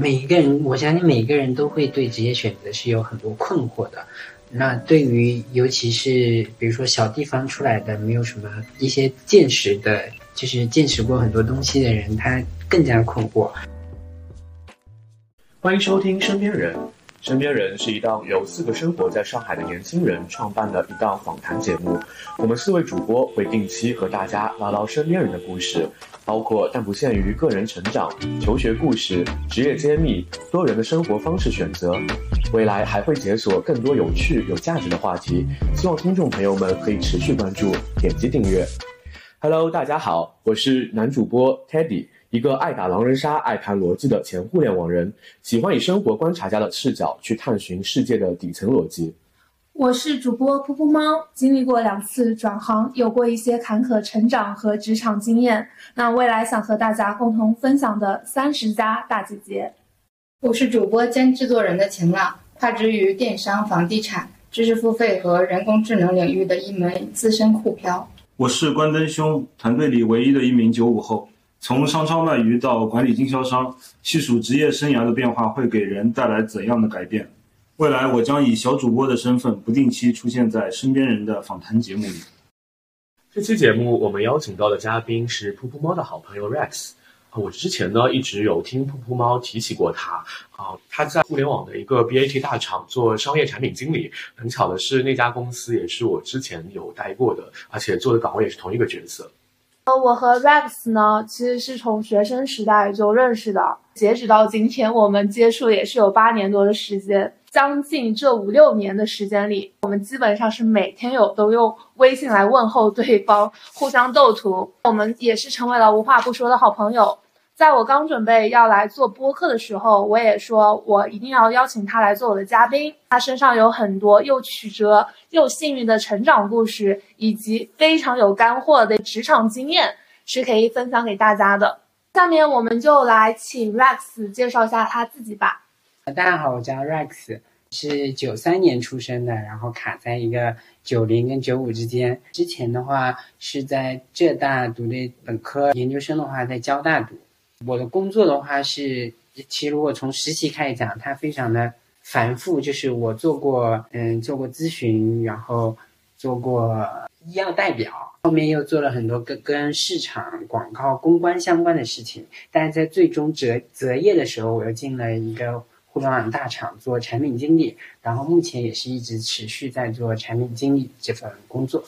每一个人，我相信每一个人都会对职业选择是有很多困惑的。那对于尤其是比如说小地方出来的，没有什么一些见识的，就是见识过很多东西的人，他更加困惑。欢迎收听《身边人》，《身边人》是一档由四个生活在上海的年轻人创办的一档访谈节目。我们四位主播会定期和大家唠唠身边人的故事。包括但不限于个人成长、求学故事、职业揭秘、多元的生活方式选择，未来还会解锁更多有趣、有价值的话题。希望听众朋友们可以持续关注、点击订阅。Hello，大家好，我是男主播 Teddy，一个爱打狼人杀、爱谈逻辑的前互联网人，喜欢以生活观察家的视角去探寻世界的底层逻辑。我是主播噗噗猫，经历过两次转行，有过一些坎坷成长和职场经验。那未来想和大家共同分享的三十加大姐姐。我是主播兼制作人的晴朗，跨职于电商、房地产、知识付费和人工智能领域的一枚资深酷漂。我是关灯兄，团队里唯一的一名九五后，从商超卖鱼到管理经销商，细数职业生涯的变化会给人带来怎样的改变？未来我将以小主播的身份不定期出现在身边人的访谈节目里。这期节目我们邀请到的嘉宾是噗噗猫的好朋友 Rex。我之前呢一直有听噗噗猫提起过他啊，他在互联网的一个 BAT 大厂做商业产品经理。很巧的是，那家公司也是我之前有待过的，而且做的岗位也是同一个角色。呃，我和 Rex 呢其实是从学生时代就认识的，截止到今天，我们接触也是有八年多的时间。将近这五六年的时间里，我们基本上是每天有都用微信来问候对方，互相斗图。我们也是成为了无话不说的好朋友。在我刚准备要来做播客的时候，我也说我一定要邀请他来做我的嘉宾。他身上有很多又曲折又幸运的成长故事，以及非常有干货的职场经验，是可以分享给大家的。下面我们就来请 Rex 介绍一下他自己吧。大家好，我叫 Rex，是九三年出生的，然后卡在一个九零跟九五之间。之前的话是在浙大读的本科，研究生的话在交大读。我的工作的话是，其实如果从实习开始讲，它非常的繁复。就是我做过，嗯，做过咨询，然后做过医药代表，后面又做了很多跟跟市场、广告、公关相关的事情。但是在最终择择业的时候，我又进了一个。互联网大厂做产品经理，然后目前也是一直持续在做产品经理这份工作。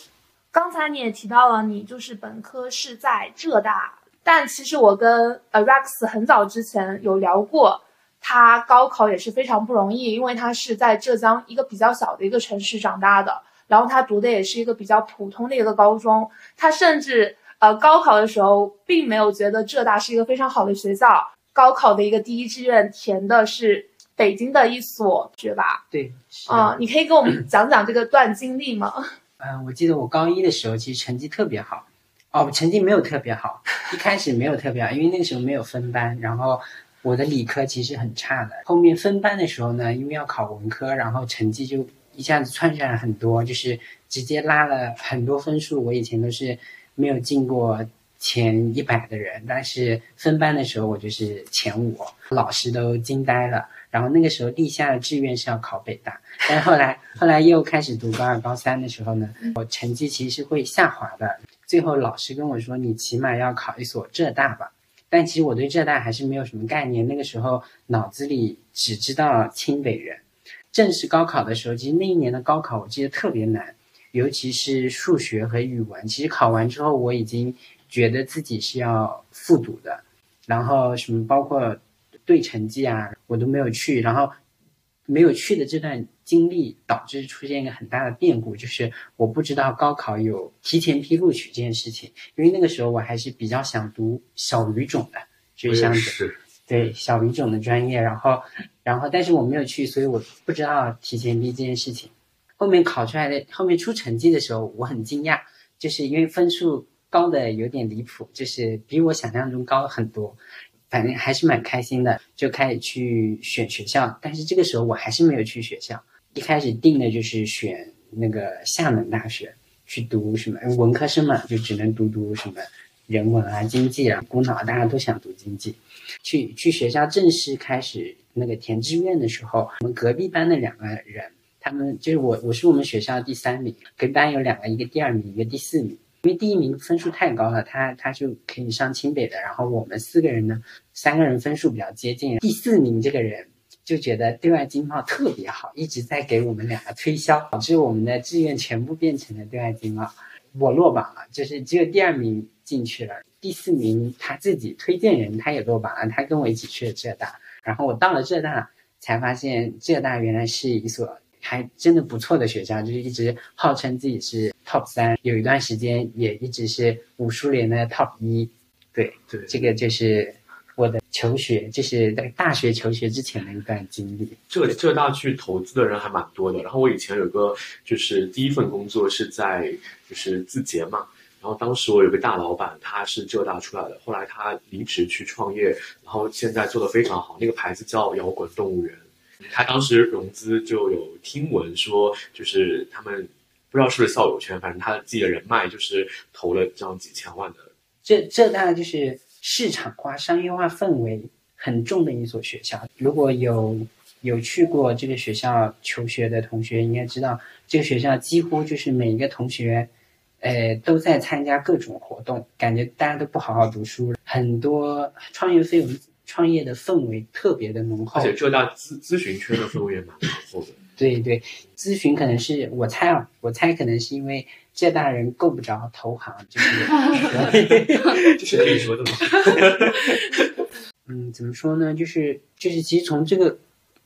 刚才你也提到了，你就是本科是在浙大，但其实我跟呃 Rex 很早之前有聊过，他高考也是非常不容易，因为他是在浙江一个比较小的一个城市长大的，然后他读的也是一个比较普通的一个高中，他甚至呃高考的时候并没有觉得浙大是一个非常好的学校，高考的一个第一志愿填的是。北京的一所学霸，对，啊，你可以给我们 讲讲这个段经历吗？嗯，我记得我高一的时候其实成绩特别好，哦，成绩没有特别好，一开始没有特别好，因为那个时候没有分班，然后我的理科其实很差的。后面分班的时候呢，因为要考文科，然后成绩就一下子窜上来很多，就是直接拉了很多分数。我以前都是没有进过前一百的人，但是分班的时候我就是前五，老师都惊呆了。然后那个时候立下的志愿是要考北大，但后来后来又开始读高二高三的时候呢，我成绩其实是会下滑的。最后老师跟我说：“你起码要考一所浙大吧。”但其实我对浙大还是没有什么概念，那个时候脑子里只知道清北人。正式高考的时候，其实那一年的高考我记得特别难，尤其是数学和语文。其实考完之后我已经觉得自己是要复读的，然后什么包括。对成绩啊，我都没有去，然后没有去的这段经历导致出现一个很大的变故，就是我不知道高考有提前批录取这件事情，因为那个时候我还是比较想读小语种的，就是像对小语种的专业，然后然后但是我没有去，所以我不知道提前批这件事情。后面考出来的，后面出成绩的时候，我很惊讶，就是因为分数高的有点离谱，就是比我想象中高很多。反正还是蛮开心的，就开始去选学校。但是这个时候我还是没有去学校，一开始定的就是选那个厦门大学去读什么文科生嘛，就只能读读什么人文啊、经济啊，孤脑大家都想读经济。去去学校正式开始那个填志愿的时候，我们隔壁班的两个人，他们就是我，我是我们学校第三名，隔壁班有两个，一个第二名，一个第四名。因为第一名分数太高了，他他就可以上清北的。然后我们四个人呢，三个人分数比较接近。第四名这个人就觉得对外经贸特别好，一直在给我们两个推销，导致我们的志愿全部变成了对外经贸。我落榜了，就是只有第二名进去了，第四名他自己推荐人他也落榜了，他跟我一起去了浙大。然后我到了浙大，才发现浙大原来是一所。还真的不错的学校，就是一直号称自己是 top 三，有一段时间也一直是武书联的 top 一。对对，这个就是我的求学，就是在大学求学之前的一段经历。浙浙大去投资的人还蛮多的。然后我以前有个就是第一份工作是在就是字节嘛，然后当时我有个大老板，他是浙大出来的，后来他离职去创业，然后现在做的非常好，那个牌子叫摇滚动物园。他当时融资就有听闻说，就是他们不知道是不是校友圈，反正他自己的人脉就是投了这样几千万的。这浙大概就是市场化、商业化氛围很重的一所学校。如果有有去过这个学校求学的同学，应该知道这个学校几乎就是每一个同学，呃，都在参加各种活动，感觉大家都不好好读书，很多创业费用。创业的氛围特别的浓厚，而且浙大咨咨询圈的氛围也蛮浓厚的。对对，咨询可能是我猜啊，我猜可能是因为浙大人够不着投行，就是 就是可以说的吗？嗯，怎么说呢？就是就是，其实从这个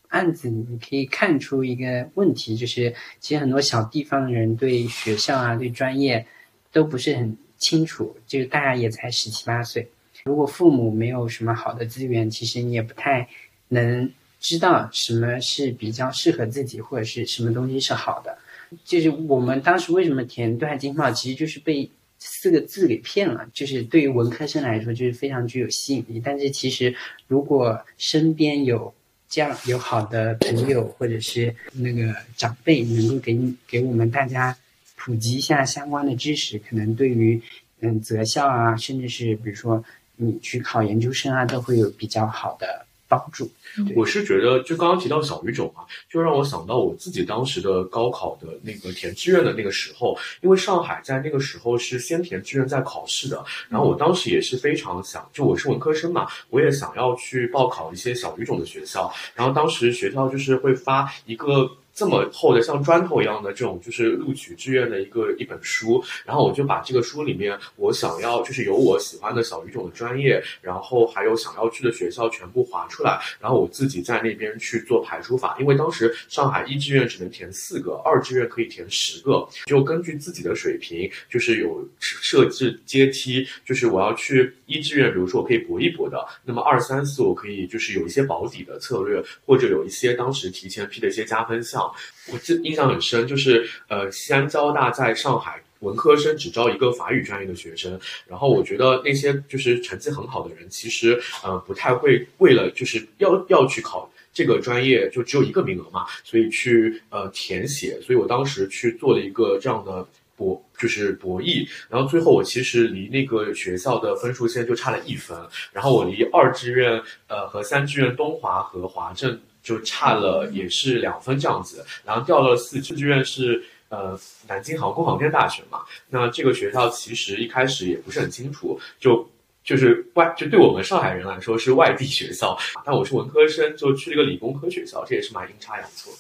案子你可以看出一个问题，就是其实很多小地方的人对学校啊、对专业都不是很清楚，就是大家也才十七八岁。如果父母没有什么好的资源，其实你也不太能知道什么是比较适合自己，或者是什么东西是好的。就是我们当时为什么填对外经贸，其实就是被四个字给骗了。就是对于文科生来说，就是非常具有吸引力。但是其实如果身边有这样有好的朋友或者是那个长辈，能够给你给我们大家普及一下相关的知识，可能对于嗯择校啊，甚至是比如说。你去考研究生啊，都会有比较好的帮助。我是觉得，就刚刚提到小语种啊，就让我想到我自己当时的高考的那个填志愿的那个时候，因为上海在那个时候是先填志愿再考试的。然后我当时也是非常想，就我是文科生嘛，我也想要去报考一些小语种的学校。然后当时学校就是会发一个。这么厚的像砖头一样的这种就是录取志愿的一个一本书，然后我就把这个书里面我想要就是有我喜欢的小语种的专业，然后还有想要去的学校全部划出来，然后我自己在那边去做排除法，因为当时上海一志愿只能填四个，二志愿可以填十个，就根据自己的水平就是有设置阶梯，就是我要去一志愿，比如说我可以搏一搏的，那么二三四我可以就是有一些保底的策略，或者有一些当时提前批的一些加分项。我记印象很深，就是呃，西安交大在上海文科生只招一个法语专业的学生，然后我觉得那些就是成绩很好的人，其实呃不太会为了就是要要去考这个专业，就只有一个名额嘛，所以去呃填写，所以我当时去做了一个这样的博，就是博弈，然后最后我其实离那个学校的分数线就差了一分，然后我离二志愿呃和三志愿东华和华政。就差了也是两分这样子，然后掉了四志愿是呃南京航空航天大学嘛。那这个学校其实一开始也不是很清楚，就就是外就对我们上海人来说是外地学校，但我是文科生，就去了一个理工科学校，这也是蛮阴差阳错。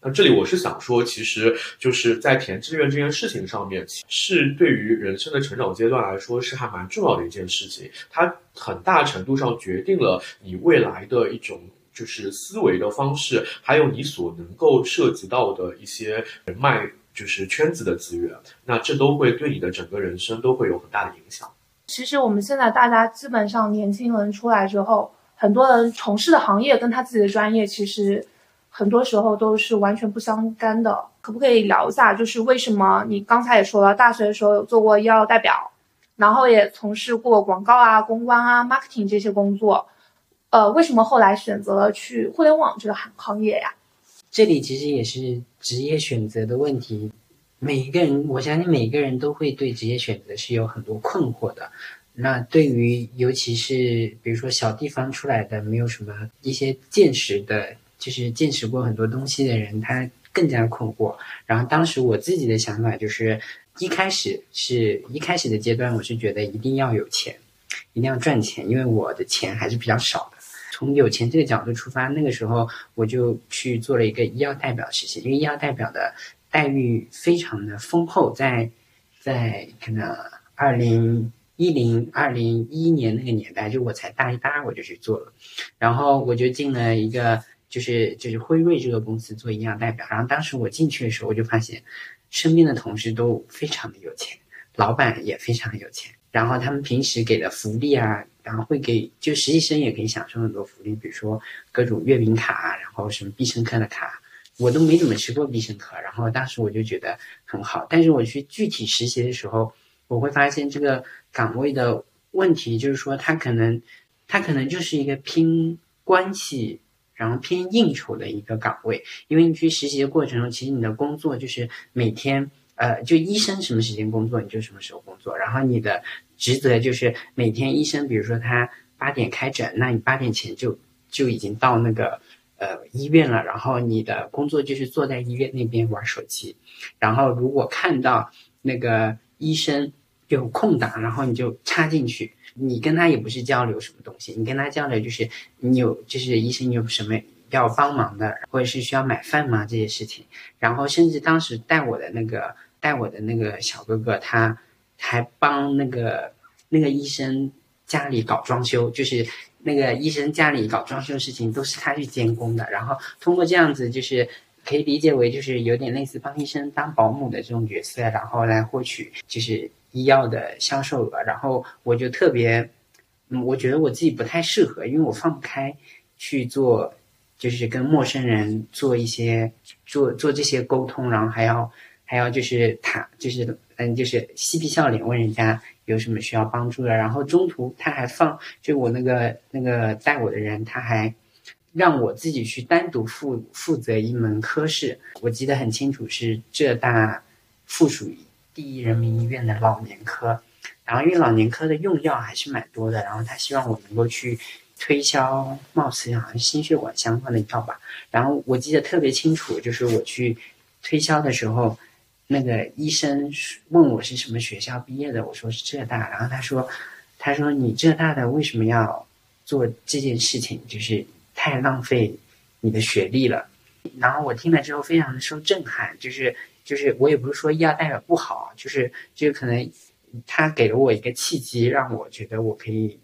那这里我是想说，其实就是在填志愿这件事情上面，是对于人生的成长阶段来说是还蛮重要的一件事情，它很大程度上决定了你未来的一种。就是思维的方式，还有你所能够涉及到的一些人脉，就是圈子的资源，那这都会对你的整个人生都会有很大的影响。其实我们现在大家基本上年轻人出来之后，很多人从事的行业跟他自己的专业其实很多时候都是完全不相干的。可不可以聊一下，就是为什么你刚才也说了，大学的时候有做过医药代表，然后也从事过广告啊、公关啊、marketing 这些工作。呃，为什么后来选择了去互联网这个行行业呀？这里其实也是职业选择的问题。每一个人，我相信每一个人都会对职业选择是有很多困惑的。那对于尤其是比如说小地方出来的，没有什么一些见识的，就是见识过很多东西的人，他更加困惑。然后当时我自己的想法就是，一开始是一开始的阶段，我是觉得一定要有钱，一定要赚钱，因为我的钱还是比较少的。从有钱这个角度出发，那个时候我就去做了一个医药代表实习，因为医药代表的待遇非常的丰厚，在在可能二零一零二零一一年那个年代，就我才大一大二我就去做了，然后我就进了一个就是就是辉瑞这个公司做营养代表，然后当时我进去的时候，我就发现身边的同事都非常的有钱，老板也非常有钱，然后他们平时给的福利啊。然后会给，就实习生也可以享受很多福利，比如说各种月饼卡，然后什么必胜客的卡，我都没怎么吃过必胜客。然后当时我就觉得很好，但是我去具体实习的时候，我会发现这个岗位的问题，就是说他可能，他可能就是一个拼关系，然后偏应酬的一个岗位。因为你去实习的过程中，其实你的工作就是每天，呃，就医生什么时间工作你就什么时候工作，然后你的。职责就是每天医生，比如说他八点开诊，那你八点前就就已经到那个呃医院了，然后你的工作就是坐在医院那边玩手机，然后如果看到那个医生有空档，然后你就插进去，你跟他也不是交流什么东西，你跟他交流就是你有就是医生有什么要帮忙的，或者是需要买饭吗这些事情，然后甚至当时带我的那个带我的那个小哥哥他。还帮那个那个医生家里搞装修，就是那个医生家里搞装修的事情都是他去监工的。然后通过这样子，就是可以理解为就是有点类似帮医生当保姆的这种角色，然后来获取就是医药的销售额。然后我就特别，嗯，我觉得我自己不太适合，因为我放不开去做，就是跟陌生人做一些做做这些沟通，然后还要还要就是他就是。嗯，就是嬉皮笑脸问人家有什么需要帮助的，然后中途他还放，就我那个那个带我的人，他还让我自己去单独负负责一门科室，我记得很清楚，是浙大附属第一人民医院的老年科，然后因为老年科的用药还是蛮多的，然后他希望我能够去推销，貌似好像心血管相关的药吧，然后我记得特别清楚，就是我去推销的时候。那个医生问我是什么学校毕业的，我说是浙大，然后他说，他说你浙大的为什么要做这件事情，就是太浪费你的学历了。然后我听了之后非常的受震撼，就是就是我也不是说医药代表不好，就是就可能他给了我一个契机，让我觉得我可以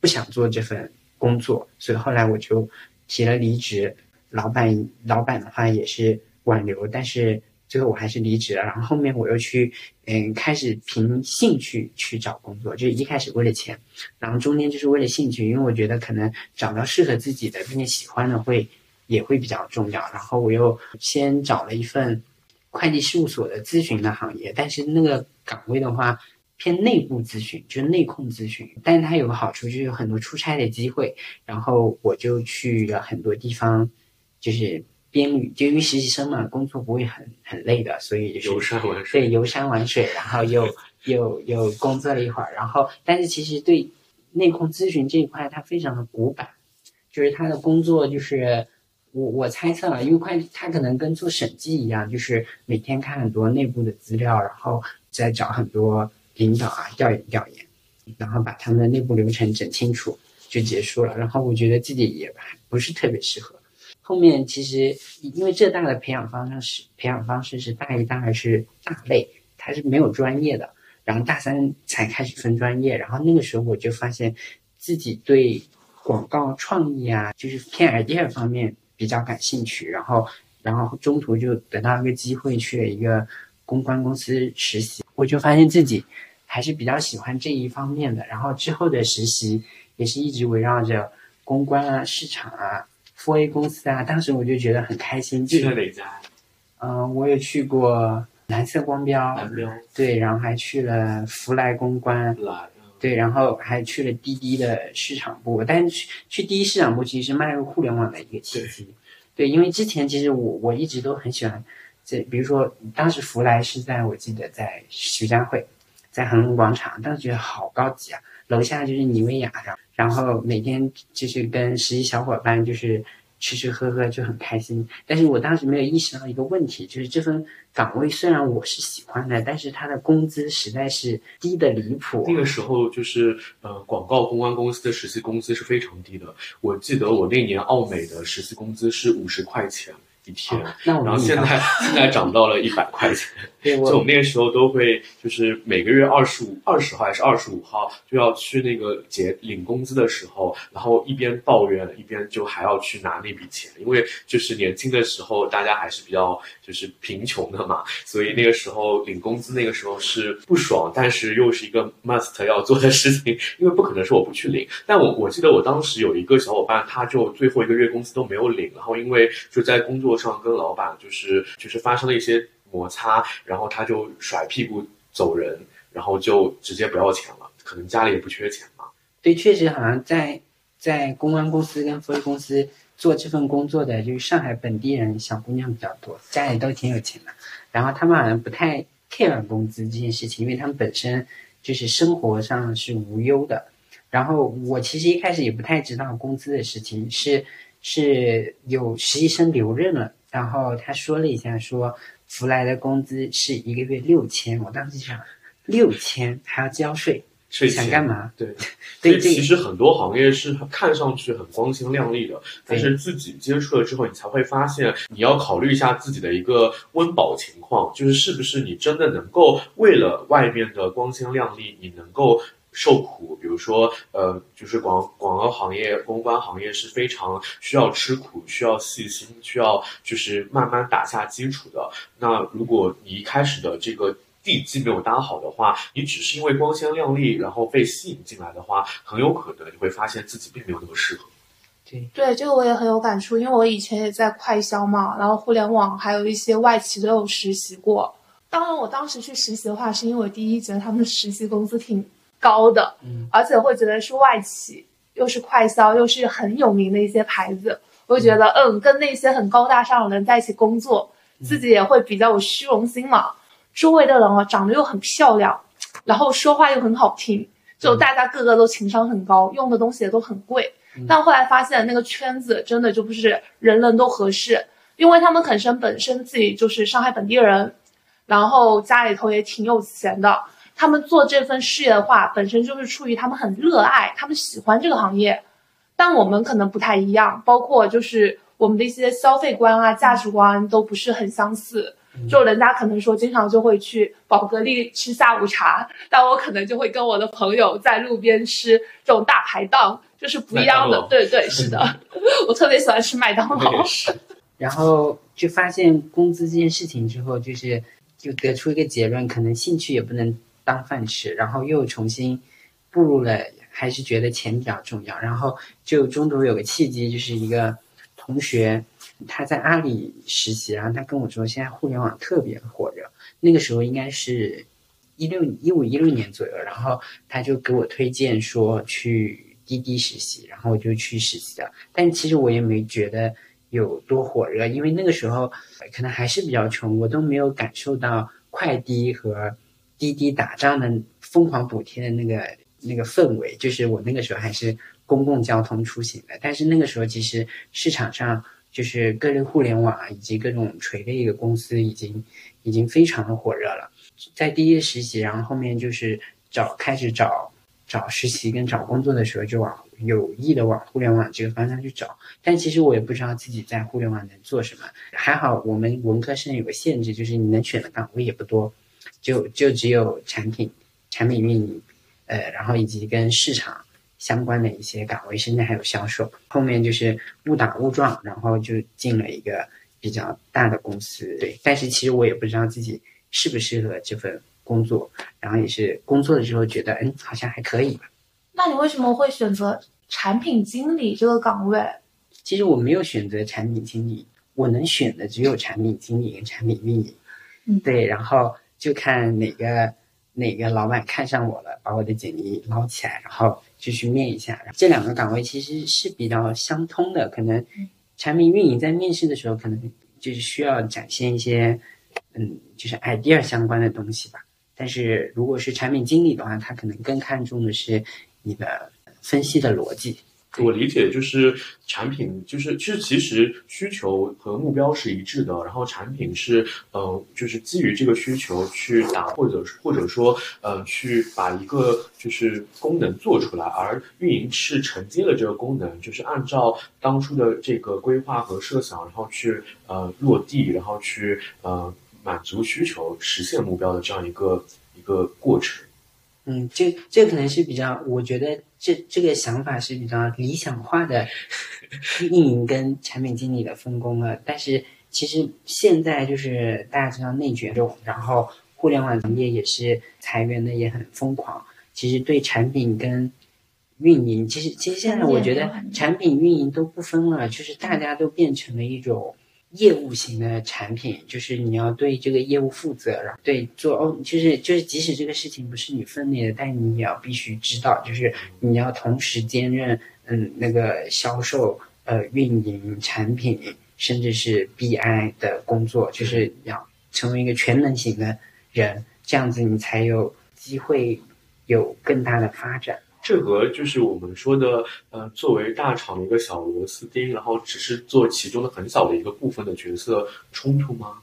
不想做这份工作，所以后来我就提了离职。老板老板的话也是挽留，但是。最后我还是离职了，然后后面我又去，嗯，开始凭兴趣去找工作，就是一开始为了钱，然后中间就是为了兴趣，因为我觉得可能找到适合自己的并且喜欢的会也会比较重要。然后我又先找了一份会计事务所的咨询的行业，但是那个岗位的话偏内部咨询，就是内控咨询，但是它有个好处就是有很多出差的机会，然后我就去了很多地方，就是。边旅，就因为实习生嘛，工作不会很很累的，所以就是游山玩水，对，游山玩水，然后又 又又工作了一会儿，然后但是其实对内控咨询这一块，它非常的古板，就是他的工作就是我我猜测啊，因为会计他可能跟做审计一样，就是每天看很多内部的资料，然后再找很多领导啊调研调研，然后把他们的内部流程整清楚就结束了。然后我觉得自己也不是特别适合。后面其实因为浙大的培养方式培养方式是大一、大二是大类，它是没有专业的，然后大三才开始分专业。然后那个时候我就发现自己对广告创意啊，就是偏 idea 方面比较感兴趣。然后，然后中途就得到一个机会去了一个公关公司实习，我就发现自己还是比较喜欢这一方面的。然后之后的实习也是一直围绕着公关啊、市场啊。富 A 公司啊，当时我就觉得很开心。去了哪家？嗯，我也去过蓝色光标，蓝标对，然后还去了福来公关，对，然后还去了滴滴的市场部。但是去去滴滴市场部其实是迈入互联网的一个契机。对，因为之前其实我我一直都很喜欢，这比如说当时福来是在我记得在徐家汇，在恒隆广场，当时觉得好高级啊。楼下就是妮维雅，然后然后每天就是跟实习小伙伴就是吃吃喝喝就很开心。但是我当时没有意识到一个问题，就是这份岗位虽然我是喜欢的，但是他的工资实在是低的离谱。那个时候就是呃，广告公关公司的实习工资是非常低的。我记得我那年奥美的实习工资是五十块钱。一天，那我然后现在 现在涨到了一百块钱，就我们那个时候都会就是每个月二十五二十号还是二十五号就要去那个结领工资的时候，然后一边抱怨一边就还要去拿那笔钱，因为就是年轻的时候大家还是比较就是贫穷的嘛，所以那个时候领工资那个时候是不爽，但是又是一个 must 要做的事情，因为不可能是我不去领。但我我记得我当时有一个小伙伴，他就最后一个月工资都没有领，然后因为就在工作。上跟老板就是就是发生了一些摩擦，然后他就甩屁股走人，然后就直接不要钱了。可能家里也不缺钱嘛。对，确实好像在在公关公司跟福利公司做这份工作的，就是上海本地人小姑娘比较多，家里都挺有钱的。然后他们好像不太 care 工资这件事情，因为他们本身就是生活上是无忧的。然后我其实一开始也不太知道工资的事情是。是有实习生留任了，然后他说了一下，说福来的工资是一个月六千，我当时想，六千还要交税，税想干嘛？对，对，其实很多行业是看上去很光鲜亮丽的，但是自己接触了之后，你才会发现，你要考虑一下自己的一个温饱情况，就是是不是你真的能够为了外面的光鲜亮丽，你能够。受苦，比如说，呃，就是广广告行业、公关行业是非常需要吃苦、需要细心、需要就是慢慢打下基础的。那如果你一开始的这个地基没有搭好的话，你只是因为光鲜亮丽，然后被吸引进来的话，很有可能你会发现自己并没有那么适合。对对，这个我也很有感触，因为我以前也在快销嘛，然后互联网还有一些外企都有实习过。当然，我当时去实习的话，是因为我第一觉得他们实习工资挺。高的，嗯，而且会觉得是外企，又是快销，又是很有名的一些牌子，我就觉得，嗯，跟那些很高大上的人在一起工作，自己也会比较有虚荣心嘛。周围的人啊，长得又很漂亮，然后说话又很好听，就大家个个都情商很高，用的东西也都很贵。但后来发现那个圈子真的就不是人人都合适，因为他们本身本身自己就是上海本地人，然后家里头也挺有钱的。他们做这份事业的话，本身就是出于他们很热爱，他们喜欢这个行业。但我们可能不太一样，包括就是我们的一些消费观啊、价值观都不是很相似。就人家可能说经常就会去宝格丽吃下午茶，但我可能就会跟我的朋友在路边吃这种大排档，就是不一样的。对对，是的，我特别喜欢吃麦当劳。然后就发现工资这件事情之后，就是就得出一个结论，可能兴趣也不能。当饭吃，然后又重新步入了，还是觉得钱比较重要。然后就中途有个契机，就是一个同学他在阿里实习，然后他跟我说，现在互联网特别火热。那个时候应该是一六一五一六年左右，然后他就给我推荐说去滴滴实习，然后我就去实习了。但其实我也没觉得有多火热，因为那个时候可能还是比较穷，我都没有感受到快滴和。滴滴打仗的疯狂补贴的那个那个氛围，就是我那个时候还是公共交通出行的，但是那个时候其实市场上就是个人互联网，以及各种垂类的公司已经已经非常的火热了。在第一实习，然后后面就是找开始找找实习跟找工作的时候，就往有意的往互联网这个方向去找。但其实我也不知道自己在互联网能做什么。还好我们文科生有个限制，就是你能选的岗位也不多。就就只有产品、产品运营，呃，然后以及跟市场相关的一些岗位，甚至还有销售。后面就是误打误撞，然后就进了一个比较大的公司。对，但是其实我也不知道自己适不适合这份工作。然后也是工作了之后觉得，嗯，好像还可以吧。那你为什么会选择产品经理这个岗位？其实我没有选择产品经理，我能选的只有产品经理跟产品运营。嗯，对，然后。就看哪个哪个老板看上我了，把我的简历捞起来，然后就去面一下。这两个岗位其实是比较相通的，可能产品运营在面试的时候，可能就是需要展现一些，嗯，就是 idea 相关的东西吧。但是如果是产品经理的话，他可能更看重的是你的分析的逻辑。我理解就是产品就是其实其实需求和目标是一致的，然后产品是呃就是基于这个需求去打或者或者说呃去把一个就是功能做出来，而运营是承接了这个功能，就是按照当初的这个规划和设想，然后去呃落地，然后去呃满足需求、实现目标的这样一个一个过程。嗯，这这可能是比较，我觉得这这个想法是比较理想化的运营跟产品经理的分工了。但是其实现在就是大家知道内卷中，然后互联网行业也是裁员的也很疯狂。其实对产品跟运营，其实其实现在我觉得产品运营都不分了，就是大家都变成了一种。业务型的产品，就是你要对这个业务负责，然后对做哦，就是就是即使这个事情不是你分内的，但你也要必须知道，就是你要同时兼任嗯那个销售、呃运营、产品，甚至是 BI 的工作，就是要成为一个全能型的人，这样子你才有机会有更大的发展。这和就是我们说的，呃，作为大厂的一个小螺丝钉，然后只是做其中的很小的一个部分的角色冲突吗？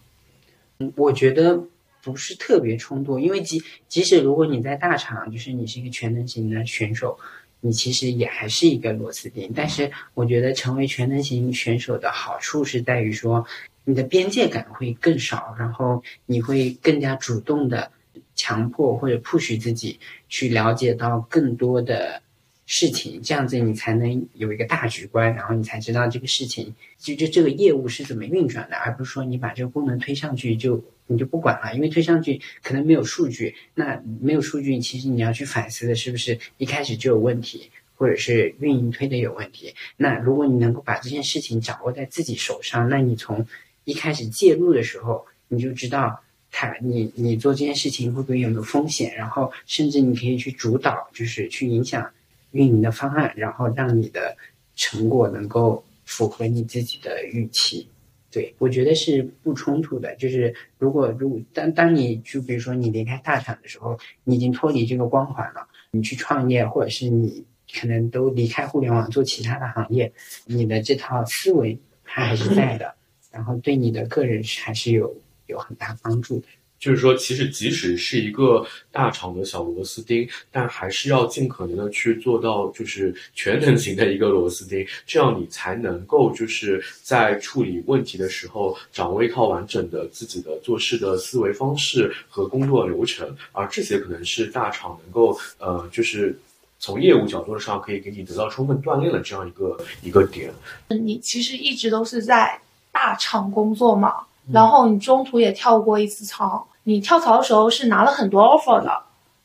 嗯，我觉得不是特别冲突，因为即即使如果你在大厂，就是你是一个全能型的选手，你其实也还是一个螺丝钉。但是我觉得成为全能型选手的好处是在于说，你的边界感会更少，然后你会更加主动的。强迫或者 push 自己去了解到更多的事情，这样子你才能有一个大局观，然后你才知道这个事情就就这个业务是怎么运转的，而不是说你把这个功能推上去就你就不管了，因为推上去可能没有数据，那没有数据，其实你要去反思的是不是一开始就有问题，或者是运营推的有问题。那如果你能够把这件事情掌握在自己手上，那你从一开始介入的时候你就知道。他，你你做这件事情会不会有没有风险？然后甚至你可以去主导，就是去影响运营的方案，然后让你的成果能够符合你自己的预期。对我觉得是不冲突的。就是如果如果当当你就比如说你离开大厂的时候，你已经脱离这个光环了，你去创业，或者是你可能都离开互联网做其他的行业，你的这套思维它还是在的，然后对你的个人还是有。有很大帮助的，就是说，其实即使是一个大厂的小螺丝钉，但还是要尽可能的去做到，就是全能型的一个螺丝钉，这样你才能够就是在处理问题的时候，掌握一套完整的自己的做事的思维方式和工作流程，而这些可能是大厂能够呃，就是从业务角度上可以给你得到充分锻炼的这样一个一个点。你其实一直都是在大厂工作嘛？然后你中途也跳过一次槽，你跳槽的时候是拿了很多 offer 的，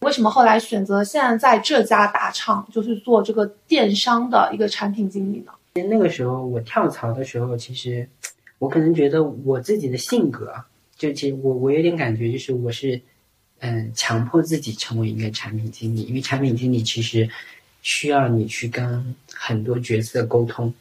为什么后来选择现在在这家大厂就是做这个电商的一个产品经理呢？那个时候我跳槽的时候，其实我可能觉得我自己的性格，就其实我我有点感觉就是我是嗯强迫自己成为一个产品经理，因为产品经理其实需要你去跟很多角色沟通。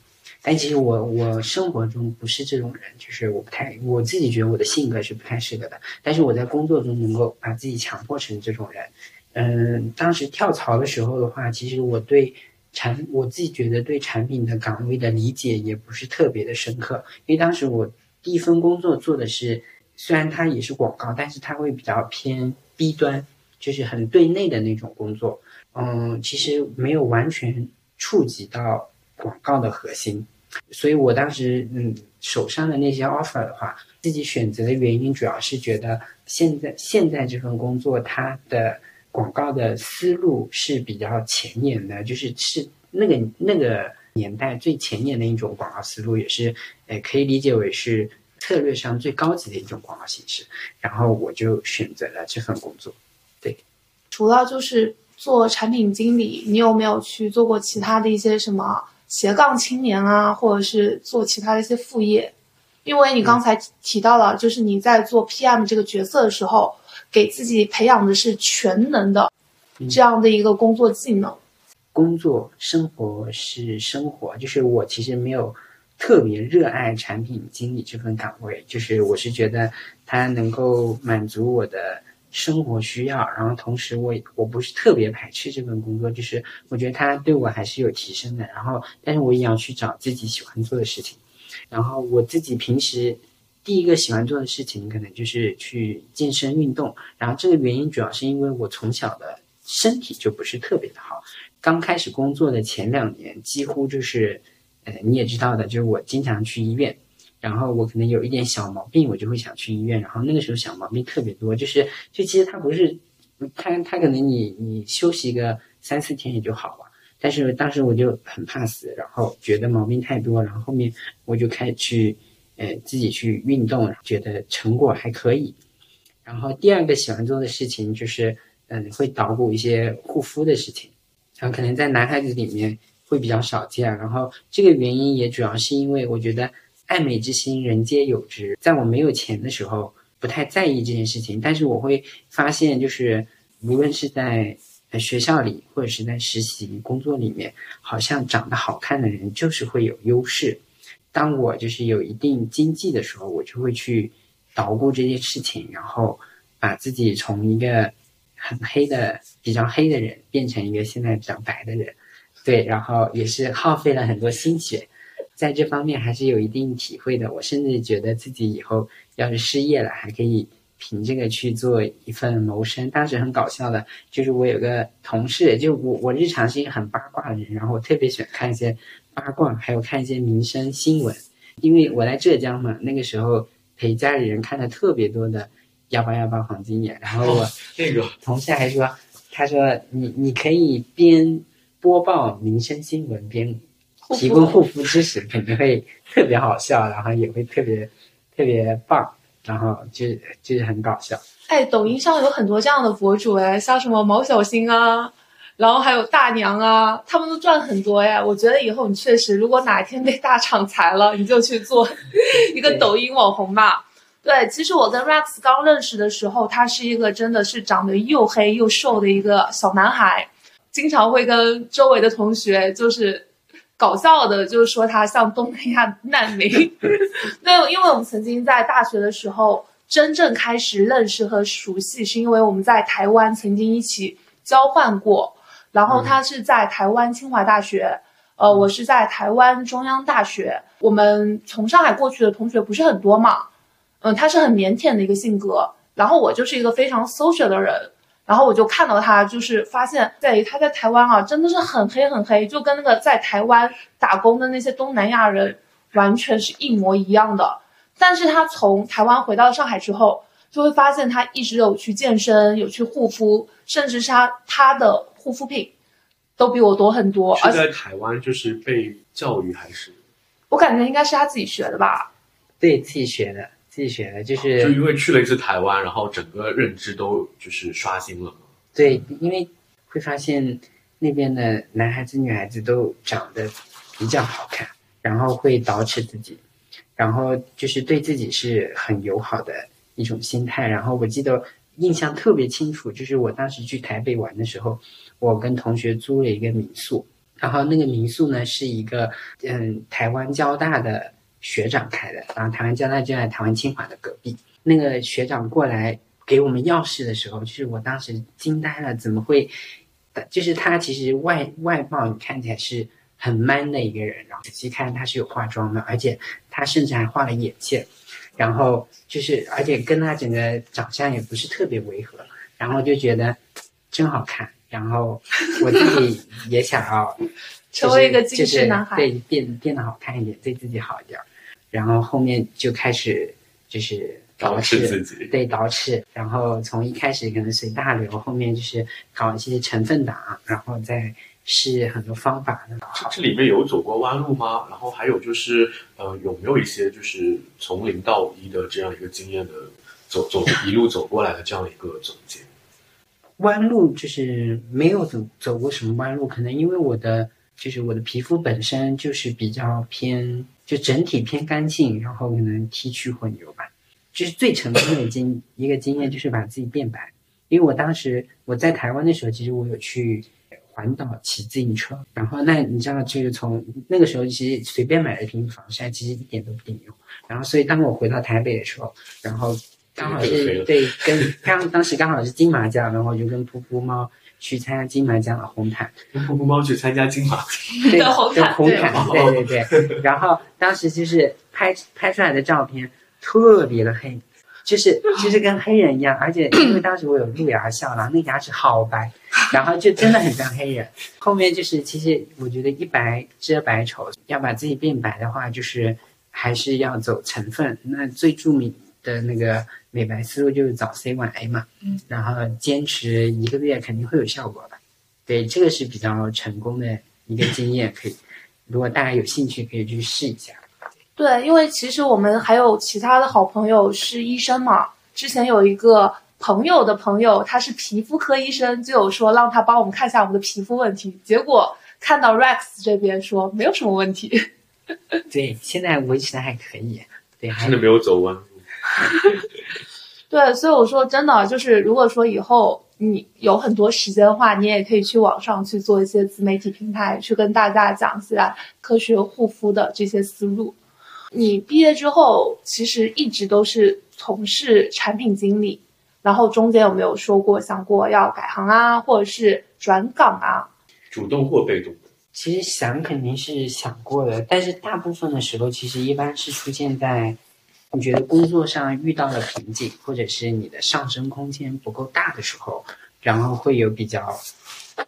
但其实我我生活中不是这种人，就是我不太我自己觉得我的性格是不太适合的。但是我在工作中能够把自己强迫成这种人。嗯，当时跳槽的时候的话，其实我对产我自己觉得对产品的岗位的理解也不是特别的深刻，因为当时我第一份工作做的是，虽然它也是广告，但是它会比较偏 B 端，就是很对内的那种工作。嗯，其实没有完全触及到广告的核心。所以我当时嗯手上的那些 offer 的话，自己选择的原因主要是觉得现在现在这份工作它的广告的思路是比较前沿的，就是是那个那个年代最前沿的一种广告思路，也是诶可以理解为是策略上最高级的一种广告形式。然后我就选择了这份工作。对，除了就是做产品经理，你有没有去做过其他的一些什么？斜杠青年啊，或者是做其他的一些副业，因为你刚才提到了，就是你在做 PM 这个角色的时候，给自己培养的是全能的这样的一个工作技能。工作生活是生活，就是我其实没有特别热爱产品经理这份岗位，就是我是觉得它能够满足我的生活需要，然后同时我我不是特别排斥这份工作，就是我觉得它对我还是有提升的。然后，但是我也要去找自己喜欢做的事情。然后我自己平时第一个喜欢做的事情，可能就是去健身运动。然后这个原因主要是因为我从小的身体就不是特别的好。刚开始工作的前两年，几乎就是，呃，你也知道的，就是我经常去医院。然后我可能有一点小毛病，我就会想去医院。然后那个时候小毛病特别多，就是就其实它不是，它它可能你你休息个三四天也就好了。但是当时我就很怕死，然后觉得毛病太多，然后后面我就开始去，呃，自己去运动，觉得成果还可以。然后第二个喜欢做的事情就是，嗯，会捣鼓一些护肤的事情，然后可能在男孩子里面会比较少见。然后这个原因也主要是因为我觉得。爱美之心，人皆有之。在我没有钱的时候，不太在意这件事情。但是我会发现，就是无论是在学校里，或者是在实习工作里面，好像长得好看的人就是会有优势。当我就是有一定经济的时候，我就会去捣鼓这件事情，然后把自己从一个很黑的、比较黑的人，变成一个现在比较白的人。对，然后也是耗费了很多心血。在这方面还是有一定体会的。我甚至觉得自己以后要是失业了，还可以凭这个去做一份谋生。当时很搞笑的，就是我有个同事，就我我日常是一个很八卦的人，然后我特别喜欢看一些八卦，还有看一些民生新闻。因为我来浙江嘛，那个时候陪家里人看的特别多的幺八幺八黄金眼，然后我那个同事还说，他说你你可以边播报民生新闻边。提供护肤知识肯定会 特别好笑，然后也会特别特别棒，然后就就是很搞笑。哎，抖音上有很多这样的博主哎，像什么毛小星啊，然后还有大娘啊，他们都赚很多哎。我觉得以后你确实，如果哪一天被大厂裁了，你就去做 一个抖音网红吧。对，其实我跟 Rex 刚认识的时候，他是一个真的是长得又黑又瘦的一个小男孩，经常会跟周围的同学就是。搞笑的，就是说他像东南亚难民。对，因为我们曾经在大学的时候真正开始认识和熟悉，是因为我们在台湾曾经一起交换过。然后他是在台湾清华大学，呃，我是在台湾中央大学。我们从上海过去的同学不是很多嘛，嗯，他是很腼腆的一个性格，然后我就是一个非常 social 的人。然后我就看到他，就是发现，在他在台湾啊，真的是很黑很黑，就跟那个在台湾打工的那些东南亚人完全是一模一样的。但是他从台湾回到上海之后，就会发现他一直有去健身，有去护肤，甚至是他他的护肤品都比我多很多。是在台湾就是被教育还是？我感觉应该是他自己学的吧。对自己学的。自己学的，就是就因为去了一次台湾，然后整个认知都就是刷新了。对，因为会发现那边的男孩子、女孩子都长得比较好看，然后会捯饬自己，然后就是对自己是很友好的一种心态。然后我记得印象特别清楚，就是我当时去台北玩的时候，我跟同学租了一个民宿，然后那个民宿呢是一个嗯台湾交大的。学长开的，然后台湾交大就在台湾清华的隔壁。那个学长过来给我们钥匙的时候，就是我当时惊呆了，怎么会？就是他其实外外貌你看起来是很 man 的一个人，然后仔细看他是有化妆的，而且他甚至还画了眼线，然后就是而且跟他整个长相也不是特别违和，然后就觉得真好看，然后我自己也想要 成为一个精致男孩，对变变得好看一点，对自己好一点。然后后面就开始就是捯饬自己，对捯饬。然后从一开始可能随大流，后面就是搞一些成分党，然后再试很多方法。这这里面有走过弯路吗？然后还有就是，呃，有没有一些就是从零到一的这样一个经验的走走一路走过来的这样一个总结？弯路就是没有走走过什么弯路，可能因为我的就是我的皮肤本身就是比较偏。就整体偏干净，然后可能 T 区混油吧。就是最成功的经一个经验，就是把自己变白。因为我当时我在台湾的时候，其实我有去环岛骑自行车。然后那你知道，就是从那个时候，其实随便买了一瓶防晒，其实一点都不顶用。然后所以当我回到台北的时候，然后刚好是对跟刚当时刚好是金马奖，然后我就跟噗噗猫去参加金马奖的红毯，跟布猫去参加金马，对的红毯对对红毯，对对对。然后当时就是拍拍出来的照片特别的黑，就是就是跟黑人一样，而且因为当时我有露牙笑，然后那牙齿好白，然后就真的很像黑人。后面就是其实我觉得一白遮百丑，要把自己变白的话，就是还是要走成分。那最著名的那个美白思路就是早 C 晚 A 嘛，嗯，然后坚持一个月肯定会有效果的。对，这个是比较成功的一个经验，可以，如果大家有兴趣可以去试一下。对，因为其实我们还有其他的好朋友是医生嘛。之前有一个朋友的朋友，他是皮肤科医生，就有说让他帮我们看一下我们的皮肤问题。结果看到 Rex 这边说没有什么问题。对，现在维持的还可以。对，还真的没有走弯路。对，所以我说真的，就是如果说以后你有很多时间的话，你也可以去网上去做一些自媒体平台，去跟大家讲一下科学护肤的这些思路。你毕业之后，其实一直都是从事产品经理，然后中间有没有说过想过要改行啊，或者是转岗啊？主动或被动，其实想肯定是想过的，但是大部分的时候，其实一般是出现在你觉得工作上遇到了瓶颈，或者是你的上升空间不够大的时候，然后会有比较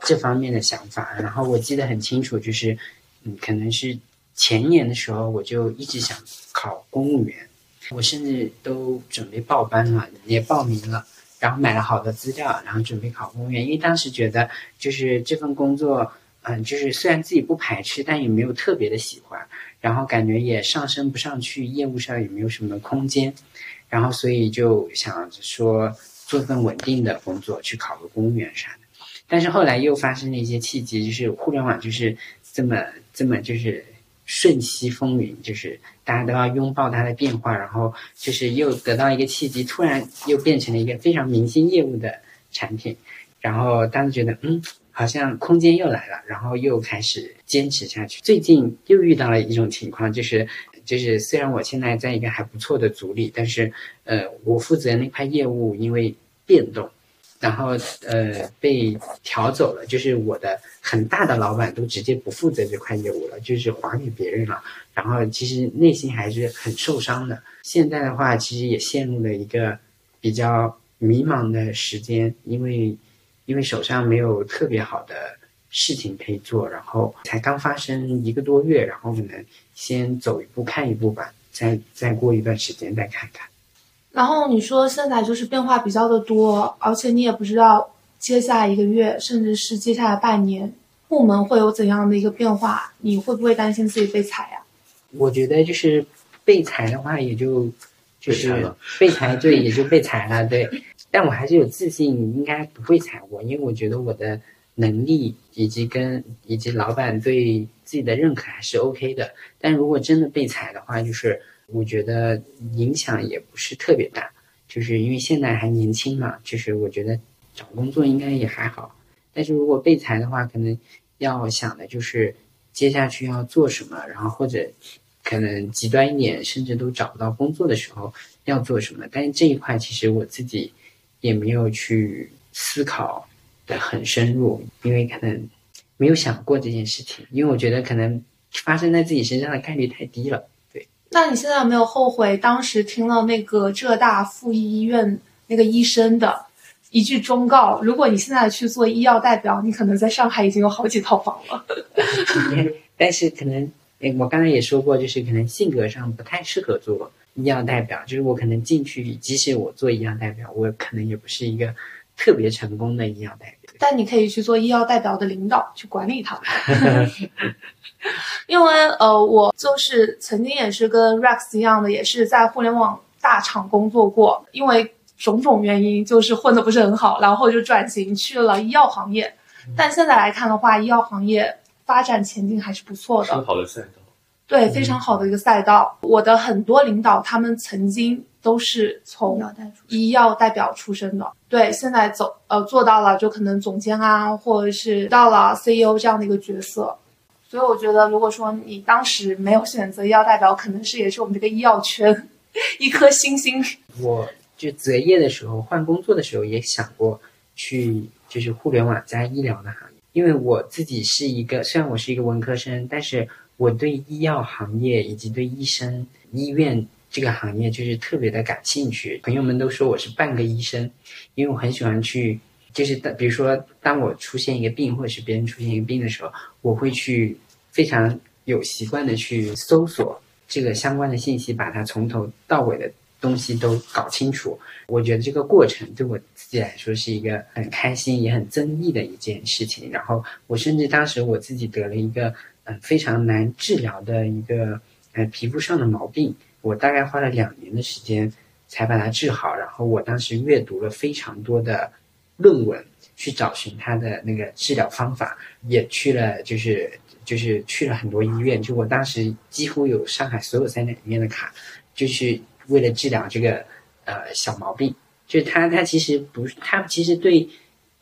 这方面的想法。然后我记得很清楚，就是嗯，可能是前年的时候，我就一直想考公务员，我甚至都准备报班了，也报名了。然后买了好的资料，然后准备考公务员，因为当时觉得就是这份工作，嗯，就是虽然自己不排斥，但也没有特别的喜欢，然后感觉也上升不上去，业务上也没有什么空间，然后所以就想说做份稳定的工作，去考个公务员啥的。但是后来又发生了一些契机，就是互联网就是这么这么就是瞬息风云，就是大家都要拥抱它的变化，然后就是又得到一个契机，突然又变成了一个非常明星业务的产品，然后当时觉得嗯，好像空间又来了，然后又开始坚持下去。最近又遇到了一种情况，就是就是虽然我现在在一个还不错的组里，但是呃，我负责那块业务因为变动。然后呃被调走了，就是我的很大的老板都直接不负责这块业务了，就是还给别人了。然后其实内心还是很受伤的。现在的话，其实也陷入了一个比较迷茫的时间，因为因为手上没有特别好的事情可以做，然后才刚发生一个多月，然后可能先走一步看一步吧，再再过一段时间再看看。然后你说现在就是变化比较的多，而且你也不知道接下来一个月，甚至是接下来半年，部门会有怎样的一个变化，你会不会担心自己被裁呀、我觉得就是被裁的话，也就就是被裁了被裁，对，也就被裁了，对。但我还是有自信，应该不会裁我，因为我觉得我的能力以及跟以及老板对自己的认可还是 OK 的。但如果真的被裁的话，就是我觉得影响也不是特别大，就是因为现在还年轻嘛，就是我觉得找工作应该也还好。但是如果被裁的话，可能要想的就是接下去要做什么，然后或者可能极端一点，甚至都找不到工作的时候要做什么。但是这一块其实我自己也没有去思考的很深入，因为可能没有想过这件事情，因为我觉得可能发生在自己身上的概率太低了。对，那你现在有没有后悔当时听了那个浙大附一医院那个医生的一句忠告？如果你现在去做医药代表，你可能在上海已经有好几套房了。但是可能，诶，我刚才也说过，就是可能性格上不太适合做医药代表。就是我可能进去，即使我做医药代表，我可能也不是一个特别成功的医药代表。但你可以去做医药代表的领导，去管理他们。因为呃，我就是曾经也是跟 Rex 一样的，也是在互联网大厂工作过，因为种种原因，就是混的不是很好，然后就转型去了医药行业。但现在来看的话，医药行业发展前景还是不错的。很好的赛道。对，非常好的一个赛道。我的很多领导，他们曾经都是从医药代表出身的，对，现在走呃做到了，就可能总监啊，或者是到了 CEO 这样的一个角色。所以我觉得，如果说你当时没有选择医药代表，可能是也是我们这个医药圈 一颗星星。我就择业的时候换工作的时候也想过去就是互联网加医疗的行业，因为我自己是一个虽然我是一个文科生，但是我对医药行业以及对医生医院这个行业就是特别的感兴趣。朋友们都说我是半个医生，因为我很喜欢去。就是当比如说，当我出现一个病，或者是别人出现一个病的时候，我会去非常有习惯的去搜索这个相关的信息，把它从头到尾的东西都搞清楚。我觉得这个过程对我自己来说是一个很开心也很增益的一件事情。然后我甚至当时我自己得了一个嗯非常难治疗的一个呃皮肤上的毛病，我大概花了两年的时间才把它治好。然后我当时阅读了非常多的。论文去找寻他的那个治疗方法，也去了，就是就是去了很多医院。就我当时几乎有上海所有三甲医院的卡，就是为了治疗这个呃小毛病。就是他他其实不是他其实对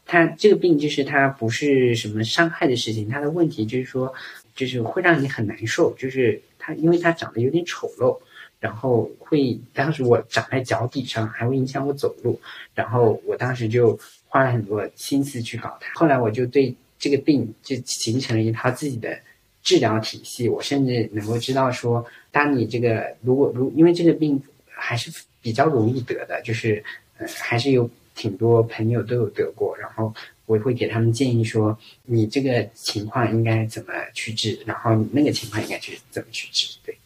他这个病就是他不是什么伤害的事情，他的问题就是说就是会让你很难受。就是他因为他长得有点丑陋，然后会当时我长在脚底上，还会影响我走路。然后我当时就。花了很多心思去搞它，后来我就对这个病就形成了一套自己的治疗体系。我甚至能够知道说，当你这个如果如因为这个病还是比较容易得的，就是呃还是有挺多朋友都有得过，然后我会给他们建议说，你这个情况应该怎么去治，然后你那个情况应该去怎么去治。对，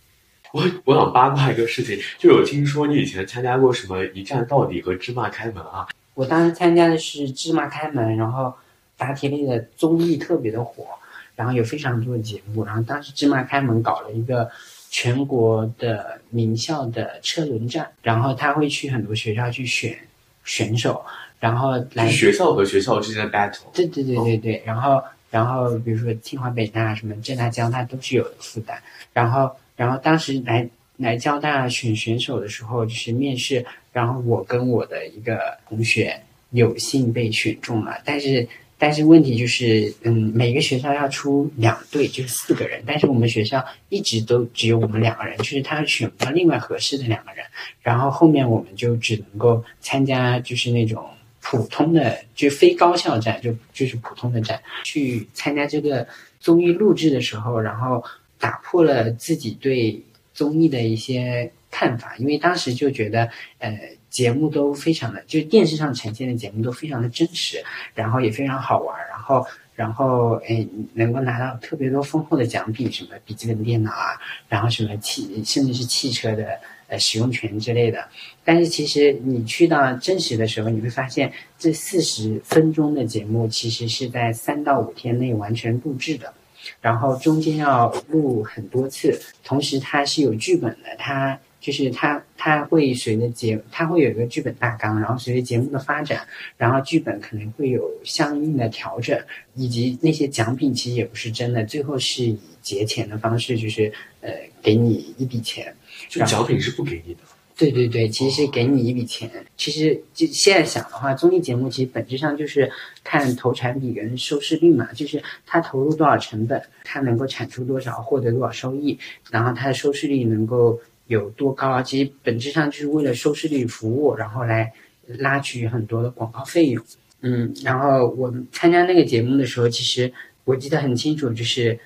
我我想八卦一个事情，就有听说你以前参加过什么一站到底和芝麻开门啊？我当时参加的是《芝麻开门》，然后答题类的综艺特别的火，然后有非常多的节目。然后当时《芝麻开门》搞了一个全国的名校的车轮战，然后他会去很多学校去选选手，然后来学校和学校之间的 battle。对对对对对，然后然后比如说清华、北大、什么浙大、交大都是有的负担。然后然后当时来来交大选选手的时候，就是面试。然后我跟我的一个同学有幸被选中了，但是但是问题就是，嗯，每个学校要出两队，就是四个人，但是我们学校一直都只有我们两个人，就是他选不到另外合适的两个人，然后后面我们就只能够参加就是那种普通的，就非高校战，就就是普通的战，去参加这个综艺录制的时候，然后打破了自己对综艺的一些。看法，因为当时就觉得，呃，节目都非常的，就电视上呈现的节目都非常的真实，然后也非常好玩，然后，然后，哎，能够拿到特别多丰厚的奖品，什么笔记本电脑啊，然后什么汽，甚至是汽车的呃使用权之类的。但是其实你去到真实的时候，你会发现这四十分钟的节目其实是在三到五天内完全录制的，然后中间要录很多次，同时它是有剧本的，它。就是它，它会随着节，它会有一个剧本大纲，然后随着节目的发展，然后剧本可能会有相应的调整，以及那些奖品其实也不是真的，最后是以结钱的方式，就是呃给你一笔钱。就奖品是不给你的。对对对，其实是给你一笔钱。其实就现在想的话，综艺节目其实本质上就是看投产比跟收视率嘛，就是它投入多少成本，它能够产出多少，获得多少收益，然后它的收视率能够。有多高？其实本质上就是为了收视率服务，然后来拉取很多的广告费用。嗯，然后我参加那个节目的时候，其实我记得很清楚，就是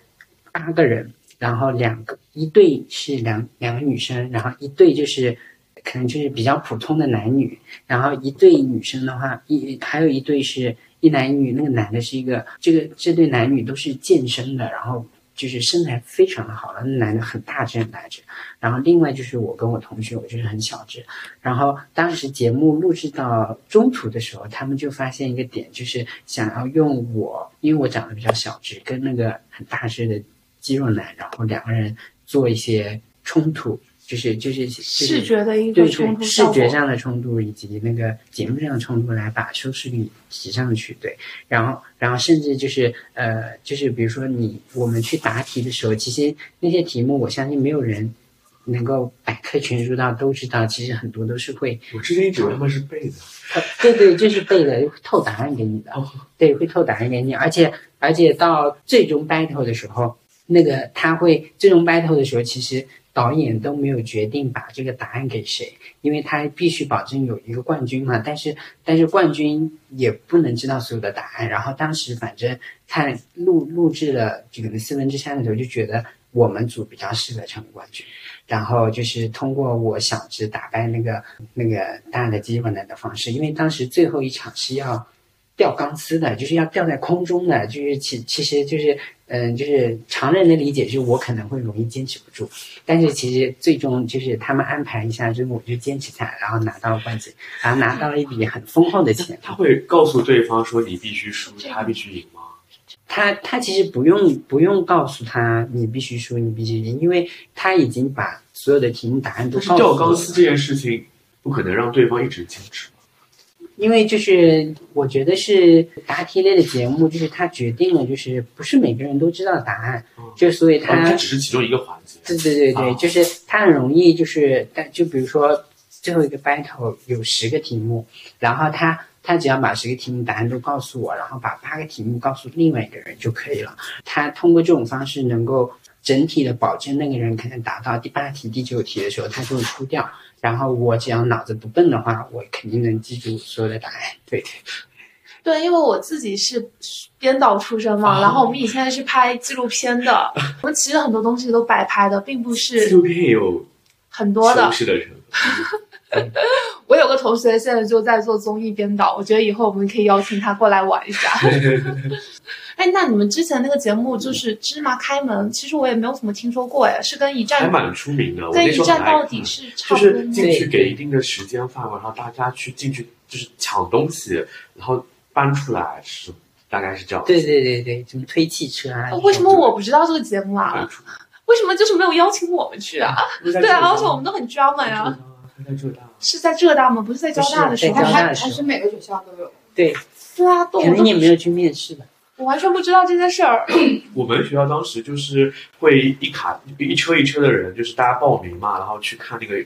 八个人，然后两个一对是两两个女生，然后一对就是可能就是比较普通的男女，然后一对女生的话，一还有一对是一男一女，那个男的是一个这个这对男女都是健身的，然后。就是身材非常的好，那男的很大只很大只，然后另外就是我跟我同学，我就是很小只，然后当时节目录制到中途的时候，他们就发现一个点，就是想要用我，因为我长得比较小只，跟那个很大只的肌肉男，然后两个人做一些冲突。就是就是视觉的一个冲突，视觉上的冲突以及那个节目上的冲突来把收视率提上去，对。然后然后甚至就是呃就是比如说你我们去答题的时候，其实那些题目我相信没有人能够百科全书到都知道，其实很多都是会。我之前一直以为他们是背的。对对，就是背的，透答案给你的。对，会透答案给你，而且而且到最终 battle 的时候，那个他会最终 battle 的时候，其实。导演都没有决定把这个答案给谁，因为他必须保证有一个冠军嘛。但是但是冠军也不能知道所有的答案。然后当时反正看录录制了这个四分之三的时候，就觉得我们组比较适合成为冠军。然后就是通过我小智打败那个那个大的机会来的方式，因为当时最后一场是要吊钢丝的，就是要吊在空中的，就是其其实就是嗯，就是常人的理解就是我可能会容易坚持不住，但是其实最终就是他们安排一下之后，我就坚持下来，然后拿到了冠军，然后拿到了一笔很丰厚的钱。他会告诉对方说你必须输，他必须赢吗？他他其实不用不用告诉他你必须输，你必须赢，因为他已经把所有的题目答案都告诉吊。钢丝这件事情，不可能让对方一直坚持。因为就是我觉得是答题类的节目，就是它决定了，就是不是每个人都知道答案，就所以啊，它这只是其中一个环节。对对对对，啊就是它很容易就是，但就比如说最后一个 battle 有十个题目，然后他他只要把十个题目答案都告诉我，然后把八个题目告诉另外一个人就可以了。他通过这种方式能够整体的保证那个人可能答到第八题、第九题的时候他就会出掉，然后我只要脑子不笨的话，我肯定能记住所有的答案。对。对，对因为我自己是编导出身嘛，哦然后我们以前是拍纪录片的，我们其实很多东西都摆拍的，并不是纪录片也有很多的修。饰的。我有个同学现在就在做综艺编导，我觉得以后我们可以邀请他过来玩一下。哎，那你们之前那个节目就是《芝麻开门》，其实我也没有怎么听说过，哎，是跟一站还蛮出名的，我跟一那时候很爱战到底是差就不多吗？是进去给一定的时间范围，然后大家去进去就是抢东西，然后搬出来是大概是这样。对对对对，什么推汽车啊？呃为什么我不知道这个节目啊为什么就是没有邀请我们去啊？对啊，而且我们都很 drama 呀。他在浙大，是在浙大吗？不是在交大的时候？还还是每个学校都有。对，对啊，对，可我都能你没有去面试吧？我完全不知道这件事儿。我们学校当时就是会一卡一车一车的人，就是大家报名嘛，然后去看那个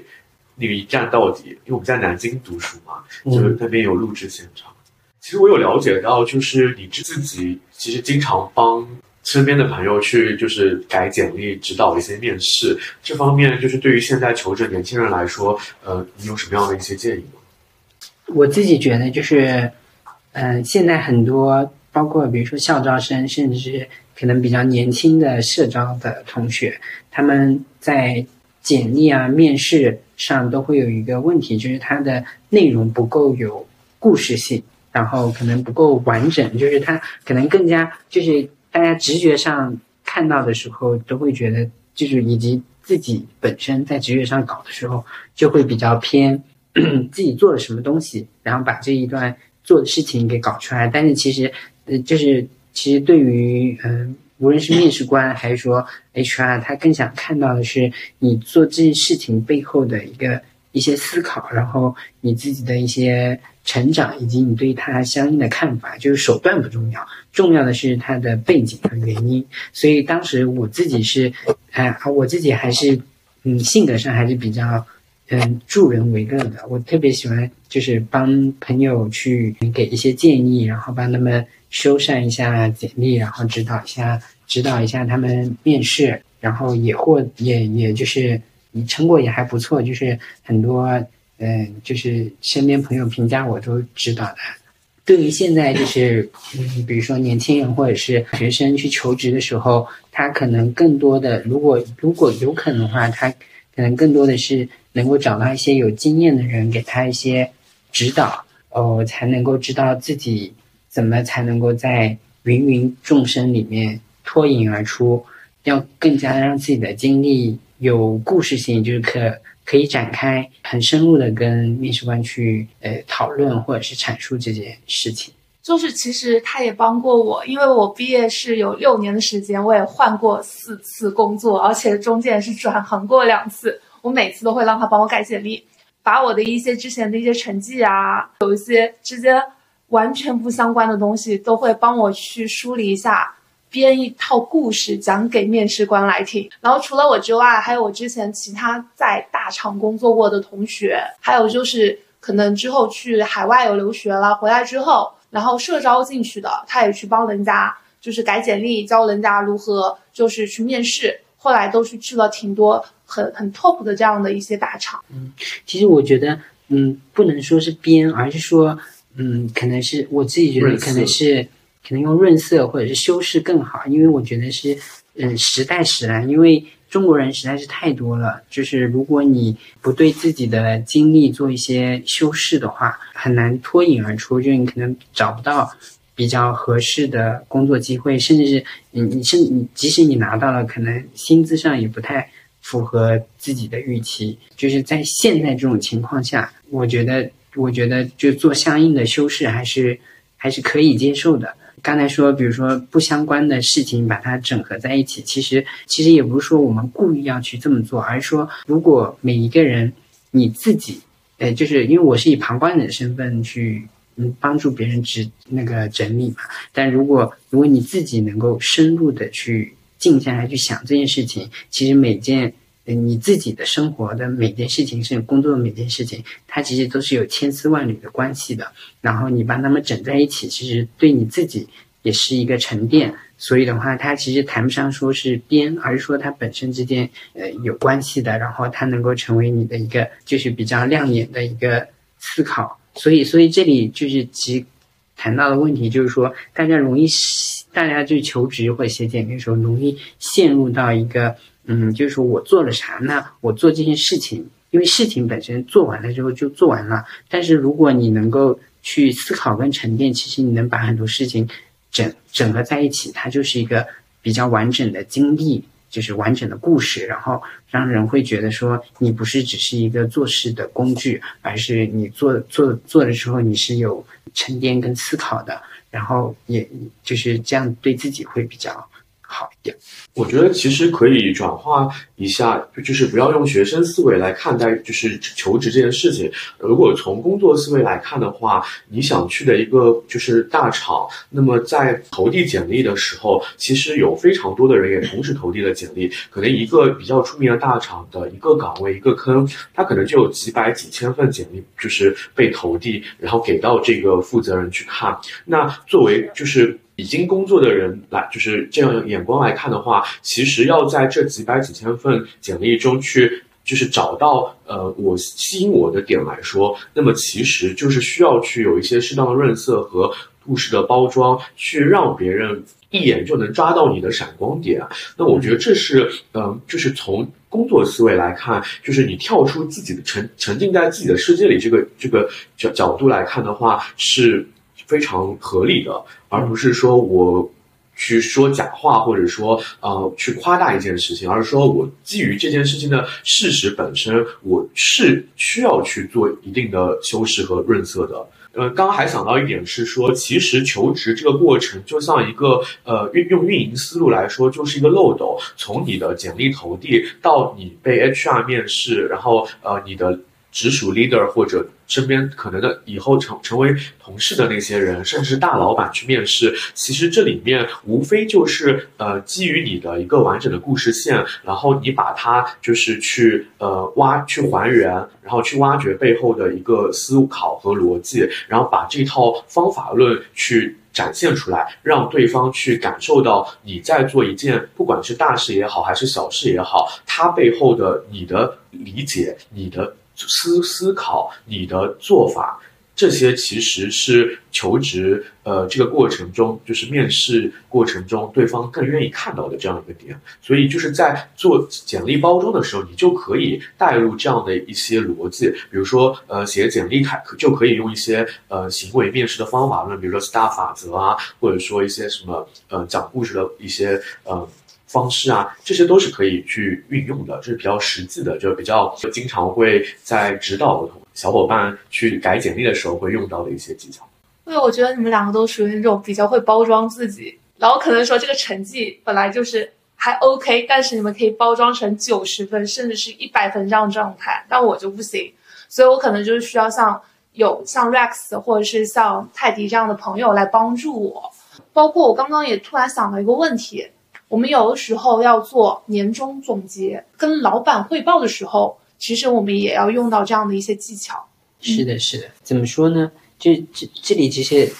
那个一站到底。因为我们在南京读书嘛，就是那边有录制现场。其实我有了解到，就是你自己其实经常帮身边的朋友去就是改简历、指导一些面试这方面，就是对于现在求职年轻人来说，呃，你有什么样的一些建议吗？我自己觉得就是，嗯、现在很多包括比如说校招生，甚至是可能比较年轻的社招的同学，他们在简历啊、面试上都会有一个问题，就是它的内容不够有故事性，然后可能不够完整，就是它可能更加就是大家直觉上看到的时候，都会觉得就是以及自己本身在直觉上搞的时候，就会比较偏 自己做了什么东西，然后把这一段做的事情给搞出来。但是其实，呃，就是其实对于嗯、无论是面试官还是说 HR，他更想看到的是你做这件事情背后的一个一些思考，然后你自己的一些成长，以及你对他相应的看法。就是手段不重要，重要的是他的背景和原因。所以当时我自己是，哎、我自己还是，嗯，性格上还是比较。嗯，助人为乐的，我特别喜欢，就是帮朋友去给一些建议，然后帮他们修缮一下简历，然后指导一下，指导一下他们面试，然后也获也也就是成果也还不错，就是很多嗯，就是身边朋友评价我都指导的。对于现在就是嗯，比如说年轻人或者是学生去求职的时候，他可能更多的，如果如果有可能的话，他可能更多的是能够找到一些有经验的人，给他一些指导，哦，才能够知道自己怎么才能够在芸芸众生里面脱颖而出，要更加让自己的经历有故事性，就是可可以展开很深入的跟面试官去呃讨论或者是阐述这件事情。就是其实他也帮过我，因为我毕业是有六年的时间，我也换过四次工作，而且中间是转行过两次。我每次都会让他帮我改简历，把我的一些之前的一些成绩啊，有一些之间完全不相关的东西，都会帮我去梳理一下，编一套故事讲给面试官来听。然后除了我之外，还有我之前其他在大厂工作过的同学，还有就是可能之后去海外有留学了，回来之后。然后社招进去的，他也去帮人家，就是改简历，教人家如何就是去面试，后来都是去了挺多很很 top 的这样的一些大厂。嗯其实我觉得，嗯，不能说是编，而是说，嗯，可能是我自己觉得可能是可能用润色或者是修饰更好，因为我觉得是，嗯，时代使然，因为中国人实在是太多了，就是如果你不对自己的经历做一些修饰的话，很难脱颖而出，就你可能找不到。比较合适的工作机会，甚至是你你甚你即使你拿到了，可能薪资上也不太符合自己的预期。就是在现在这种情况下，我觉得我觉得就做相应的修饰还是还是可以接受的。刚才说，比如说不相关的事情把它整合在一起，其实其实也不是说我们故意要去这么做，而是说如果每一个人你自己，呃，就是因为我是以旁观者的身份去。嗯，帮助别人执那个整理嘛。但如果如果你自己能够深入的去静下来去想这件事情，其实每件你自己的生活的每件事情，甚至工作的每件事情，它其实都是有千丝万缕的关系的。然后你把它们整在一起，其实对你自己也是一个沉淀。所以的话，它其实谈不上说是编，而是说它本身之间呃有关系的。然后它能够成为你的一个就是比较亮眼的一个思考。所以，所以这里就是其谈到的问题，就是说大家容易，大家就求职或者写简历的时候，容易陷入到一个，嗯，就是说我做了啥呢？我做这件事情，因为事情本身做完了之后就做完了。但是如果你能够去思考跟沉淀，其实你能把很多事情整整合在一起，它就是一个比较完整的经历。就是完整的故事，然后让人会觉得说你不是只是一个做事的工具，而是你做做做的时候你是有沉淀跟思考的，然后也就是这样对自己会比较好一点。我觉得其实可以转化一下，就是不要用学生思维来看待，就是求职这件事情。如果从工作思维来看的话，你想去的一个就是大厂，那么在投递简历的时候，其实有非常多的人也同时投递了简历。可能一个比较出名的大厂的一个岗位一个坑，它可能就有几百几千份简历就是被投递，然后给到这个负责人去看。那作为就是。已经工作的人来，就是这样眼光来看的话，其实要在这几百几千份简历中去，就是找到呃我吸引我的点来说，那么其实就是需要去有一些适当的润色和故事的包装，去让别人一眼就能抓到你的闪光点。那我觉得这是，嗯，就是从工作思维来看，就是你跳出自己的沉沉浸在自己的世界里这个这个角角度来看的话是。非常合理的，而不是说我去说假话，或者说呃去夸大一件事情，而是说我基于这件事情的事实本身，我是需要去做一定的修饰和润色的。呃，刚刚还想到一点是说，其实求职这个过程就像一个呃运用运营思路来说，就是一个漏斗，从你的简历投递到你被 HR 面试，然后呃你的。直属 leader 或者身边可能的以后成成为同事的那些人，甚至大老板去面试，其实这里面无非就是呃基于你的一个完整的故事线，然后你把它就是去呃挖去还原，然后去挖掘背后的一个思考和逻辑，然后把这套方法论去展现出来，让对方去感受到你在做一件不管是大事也好还是小事也好，它背后的你的理解，你的。思思考你的做法，这些其实是求职呃这个过程中，就是面试过程中，对方更愿意看到的这样一个点。所以就是在做简历包装的时候，你就可以带入这样的一些逻辑，比如说呃写简历开就可以用一些呃行为面试的方法论，比如说 STAR 法则啊，或者说一些什么呃讲故事的一些呃。方式啊，这些都是可以去运用的，这是比较实际的，就是比较经常会在指导小伙伴去改简历的时候会用到的一些技巧。对，我觉得你们两个都属于那种比较会包装自己，然后可能说这个成绩本来就是还 OK，但是你们可以包装成九十分甚至是一百分这样状态，但我就不行，所以我可能就是需要像有像 Rex 或者是像泰迪这样的朋友来帮助我。包括我刚刚也突然想到一个问题。我们有的时候要做年终总结，跟老板汇报的时候，其实我们也要用到这样的一些技巧。是的，是的。怎么说呢？就这这里其实，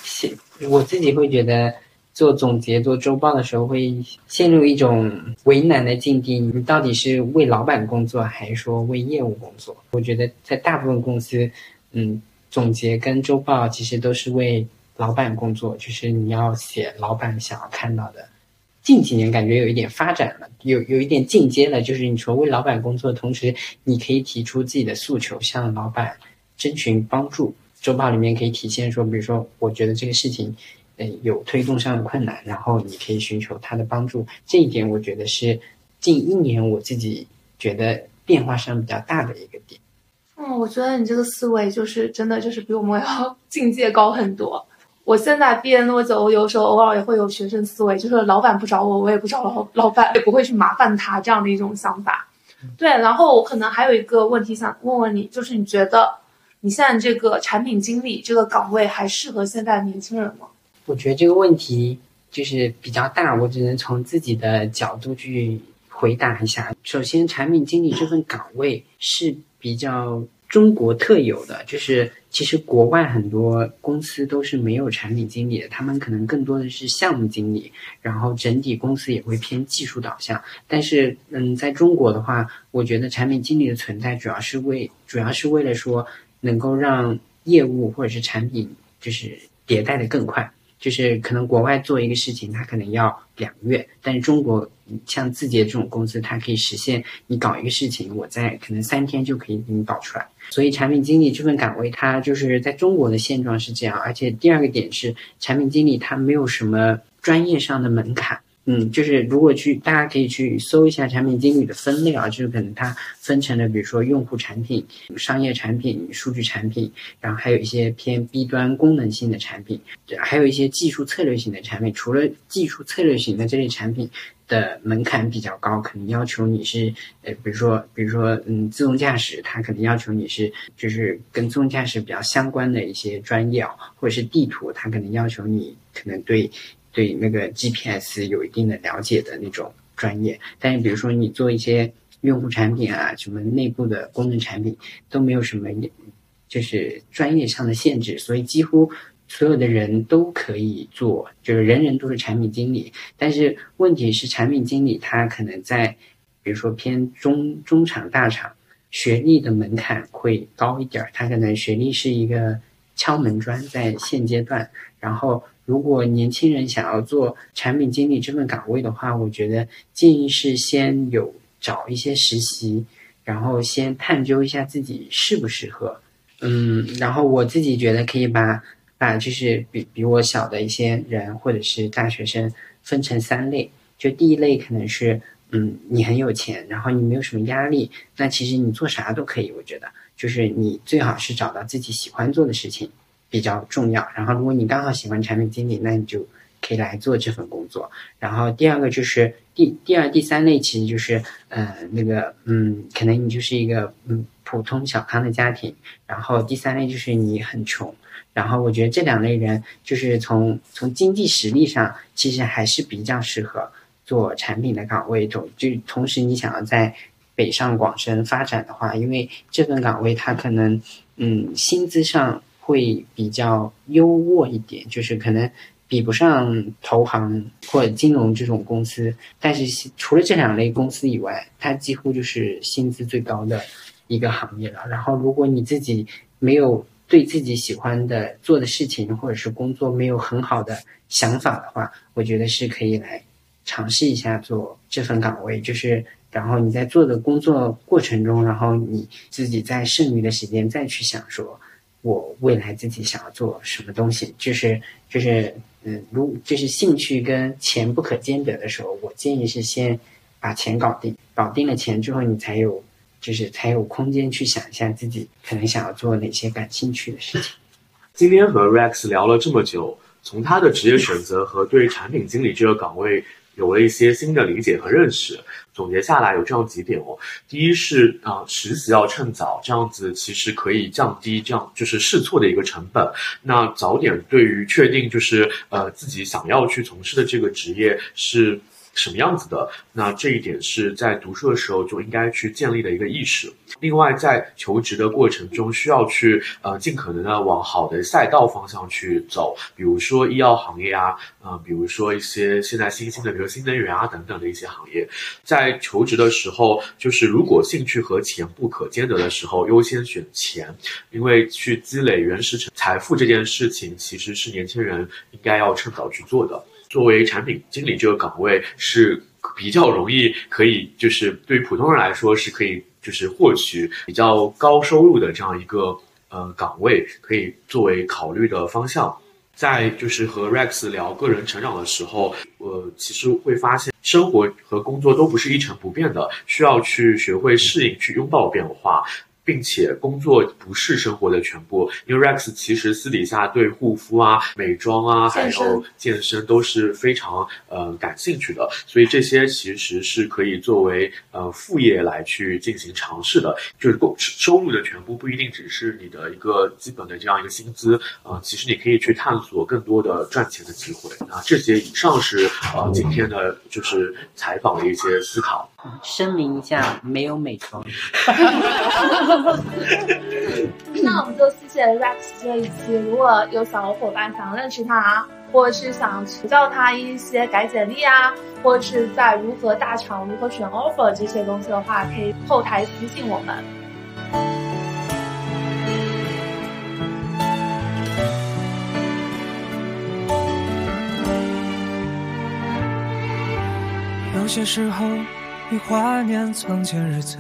我自己会觉得，做总结、做周报的时候，会陷入一种为难的境地。你到底是为老板工作，还是说为业务工作？我觉得在大部分公司，嗯，总结跟周报其实都是为老板工作，就是你要写老板想要看到的。近几年感觉有一点发展了，有有一点进阶了，就是你除了为老板工作，同时你可以提出自己的诉求，向老板征询帮助。周报里面可以体现说，比如说，我觉得这个事情，嗯，有推动上的困难，然后你可以寻求他的帮助。这一点我觉得是近一年我自己觉得变化上比较大的一个点。嗯，我觉得你这个思维就是真的就是比我们要 境界高很多。我现在毕业那么久，我有时候偶尔也会有学生思维，就是老板不找我，我也不找老老板，也不会去麻烦他这样的一种想法。对，然后我可能还有一个问题想问问你，就是你觉得？你现在这个产品经理这个岗位还适合现在年轻人吗？我觉得这个问题就是比较大，我只能从自己的角度去回答一下。首先，产品经理这份岗位是比较中国特有的，就是其实国外很多公司都是没有产品经理的，他们可能更多的是项目经理，然后整体公司也会偏技术导向。但是，嗯，在中国的话，我觉得产品经理的存在主要是为主要是为了说。能够让业务或者是产品就是迭代的更快，就是可能国外做一个事情，它可能要两个月，但是中国像字节这种公司，它可以实现你搞一个事情，我在可能三天就可以给你搞出来。所以产品经理这份岗位，它就是在中国的现状是这样。而且第二个点是，产品经理他没有什么专业上的门槛。嗯，就是如果去，大家可以去搜一下产品经理的分类啊，就是可能它分成了，比如说用户产品、商业产品、数据产品，然后还有一些偏 B 端功能性的产品，还有一些技术策略型的产品。除了技术策略型的这类产品的门槛比较高，可能要求你是，呃，比如说，比如说，嗯，自动驾驶，它可能要求你是，就是跟自动驾驶比较相关的一些专业啊，或者是地图，它可能要求你可能对。对那个 GPS 有一定的了解的那种专业，但是比如说你做一些用户产品啊，什么内部的功能产品都没有什么，就是专业上的限制，所以几乎所有的人都可以做，就是人人都是产品经理。但是问题是，产品经理他可能在，比如说偏中中厂大厂，学历的门槛会高一点儿，他可能学历是一个敲门砖，在现阶段，然后。如果年轻人想要做产品经理这份岗位的话，我觉得建议是先有找一些实习，然后先探究一下自己适不适合。嗯，然后我自己觉得可以把把就是比比我小的一些人或者是大学生分成三类。就第一类可能是嗯你很有钱，然后你没有什么压力，那其实你做啥都可以。我觉得就是你最好是找到自己喜欢做的事情。比较重要。然后，如果你刚好喜欢产品经理，那你就可以来做这份工作。然后，第二个就是第第二、第三类，其实就是呃那个嗯，可能你就是一个嗯普通小康的家庭。然后，第三类就是你很穷。然后，我觉得这两类人就是从从经济实力上，其实还是比较适合做产品的岗位。同就同时，你想要在北上广深发展的话，因为这份岗位它可能嗯薪资上。会比较优渥一点，就是可能比不上投行或者金融这种公司，但是除了这两类公司以外，它几乎就是薪资最高的一个行业了。然后，如果你自己没有对自己喜欢的做的事情或者是工作没有很好的想法的话，我觉得是可以来尝试一下做这份岗位。就是然后你在做的工作过程中，然后你自己在剩余的时间再去想说。我未来自己想要做什么东西，就是就是嗯，如就是兴趣跟钱不可兼得的时候，我建议是先把钱搞定，搞定了钱之后，你才有就是才有空间去想一下自己可能想要做哪些感兴趣的事情。今天和 Rex 聊了这么久，从他的职业选择和对产品经理这个岗位有了一些新的理解和认识。总结下来有这样几点哦，第一是啊，实习要趁早，这样子其实可以降低这样就是试错的一个成本。那早点对于确定就是呃自己想要去从事的这个职业是什么样子的。那这一点是在读书的时候就应该去建立的一个意识。另外，在求职的过程中，需要去呃尽可能的往好的赛道方向去走，比如说医药行业啊，呃，比如说一些现在新兴的，比如新能源啊等等的一些行业。在求职的时候，就是如果兴趣和钱不可兼得的时候，优先选钱，因为去积累原始财富这件事情，其实是年轻人应该要趁早去做的。作为产品经理这个岗位是比较容易，可以就是对于普通人来说是可以就是获取比较高收入的这样一个呃岗位，可以作为考虑的方向。在就是和 Rex 聊个人成长的时候，我，其实会发现生活和工作都不是一成不变的，需要去学会适应，去拥抱变化。并且工作不是生活的全部，因为 Rex 其实私底下对护肤啊、美妆啊，还有健身都是非常呃感兴趣的，所以这些其实是可以作为呃副业来去进行尝试的。就是工收入的全部不一定只是你的一个基本的这样一个薪资啊，其实你可以去探索更多的赚钱的机会那。这些以上是呃今天的就是采访的一些思考。声明一下，没有美妆。那我们就谢谢 Rex 这一期。如果有小伙伴想认识他，或者是想请教他一些改简历啊，或者是在如何大厂、如何选 offer 这些东西的话，可以后台私信我们。有些时候，你怀念从前日子。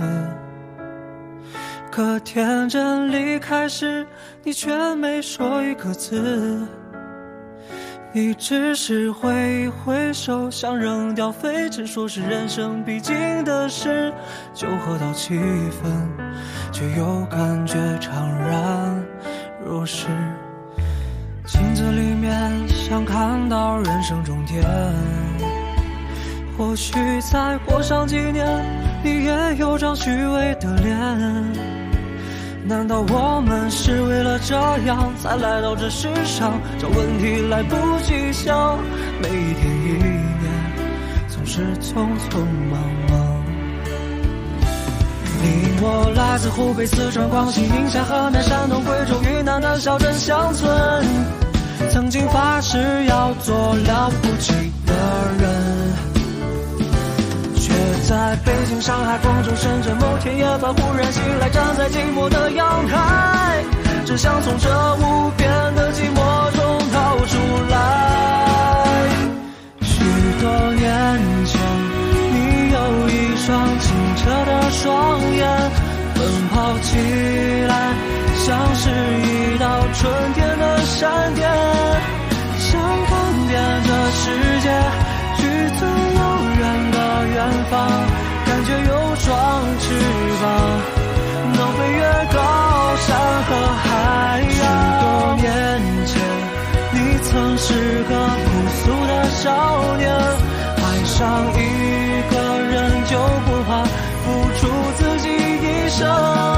可天真离开时，你却没说一个字。你只是挥一挥手，想扔掉废纸，说是人生必经的事。酒喝到七分，却又感觉怅然若失。镜子里面想看到人生终点，或许再过上几年，你也有张虚伪的脸。难道我们是为了这样才来到这世上？这问题来不及想，每一天一年总是匆匆忙忙。你我来自湖北、四川、广西、宁夏、河南、山东、贵州、云南的小镇乡村，曾经发誓要做了不起的人。在北京、上海、广州、深圳，某天夜晚忽然醒来，站在寂寞的阳台，只想从这无边的寂寞中逃出来。许多年前，你有一双清澈的双眼，奔跑起来像是一道春天的闪电，想看遍这世界，方。感觉有双翅膀，能飞越高山和海洋。许多年前，你曾是个朴素的少年，爱上一个人就不怕付出自己一生。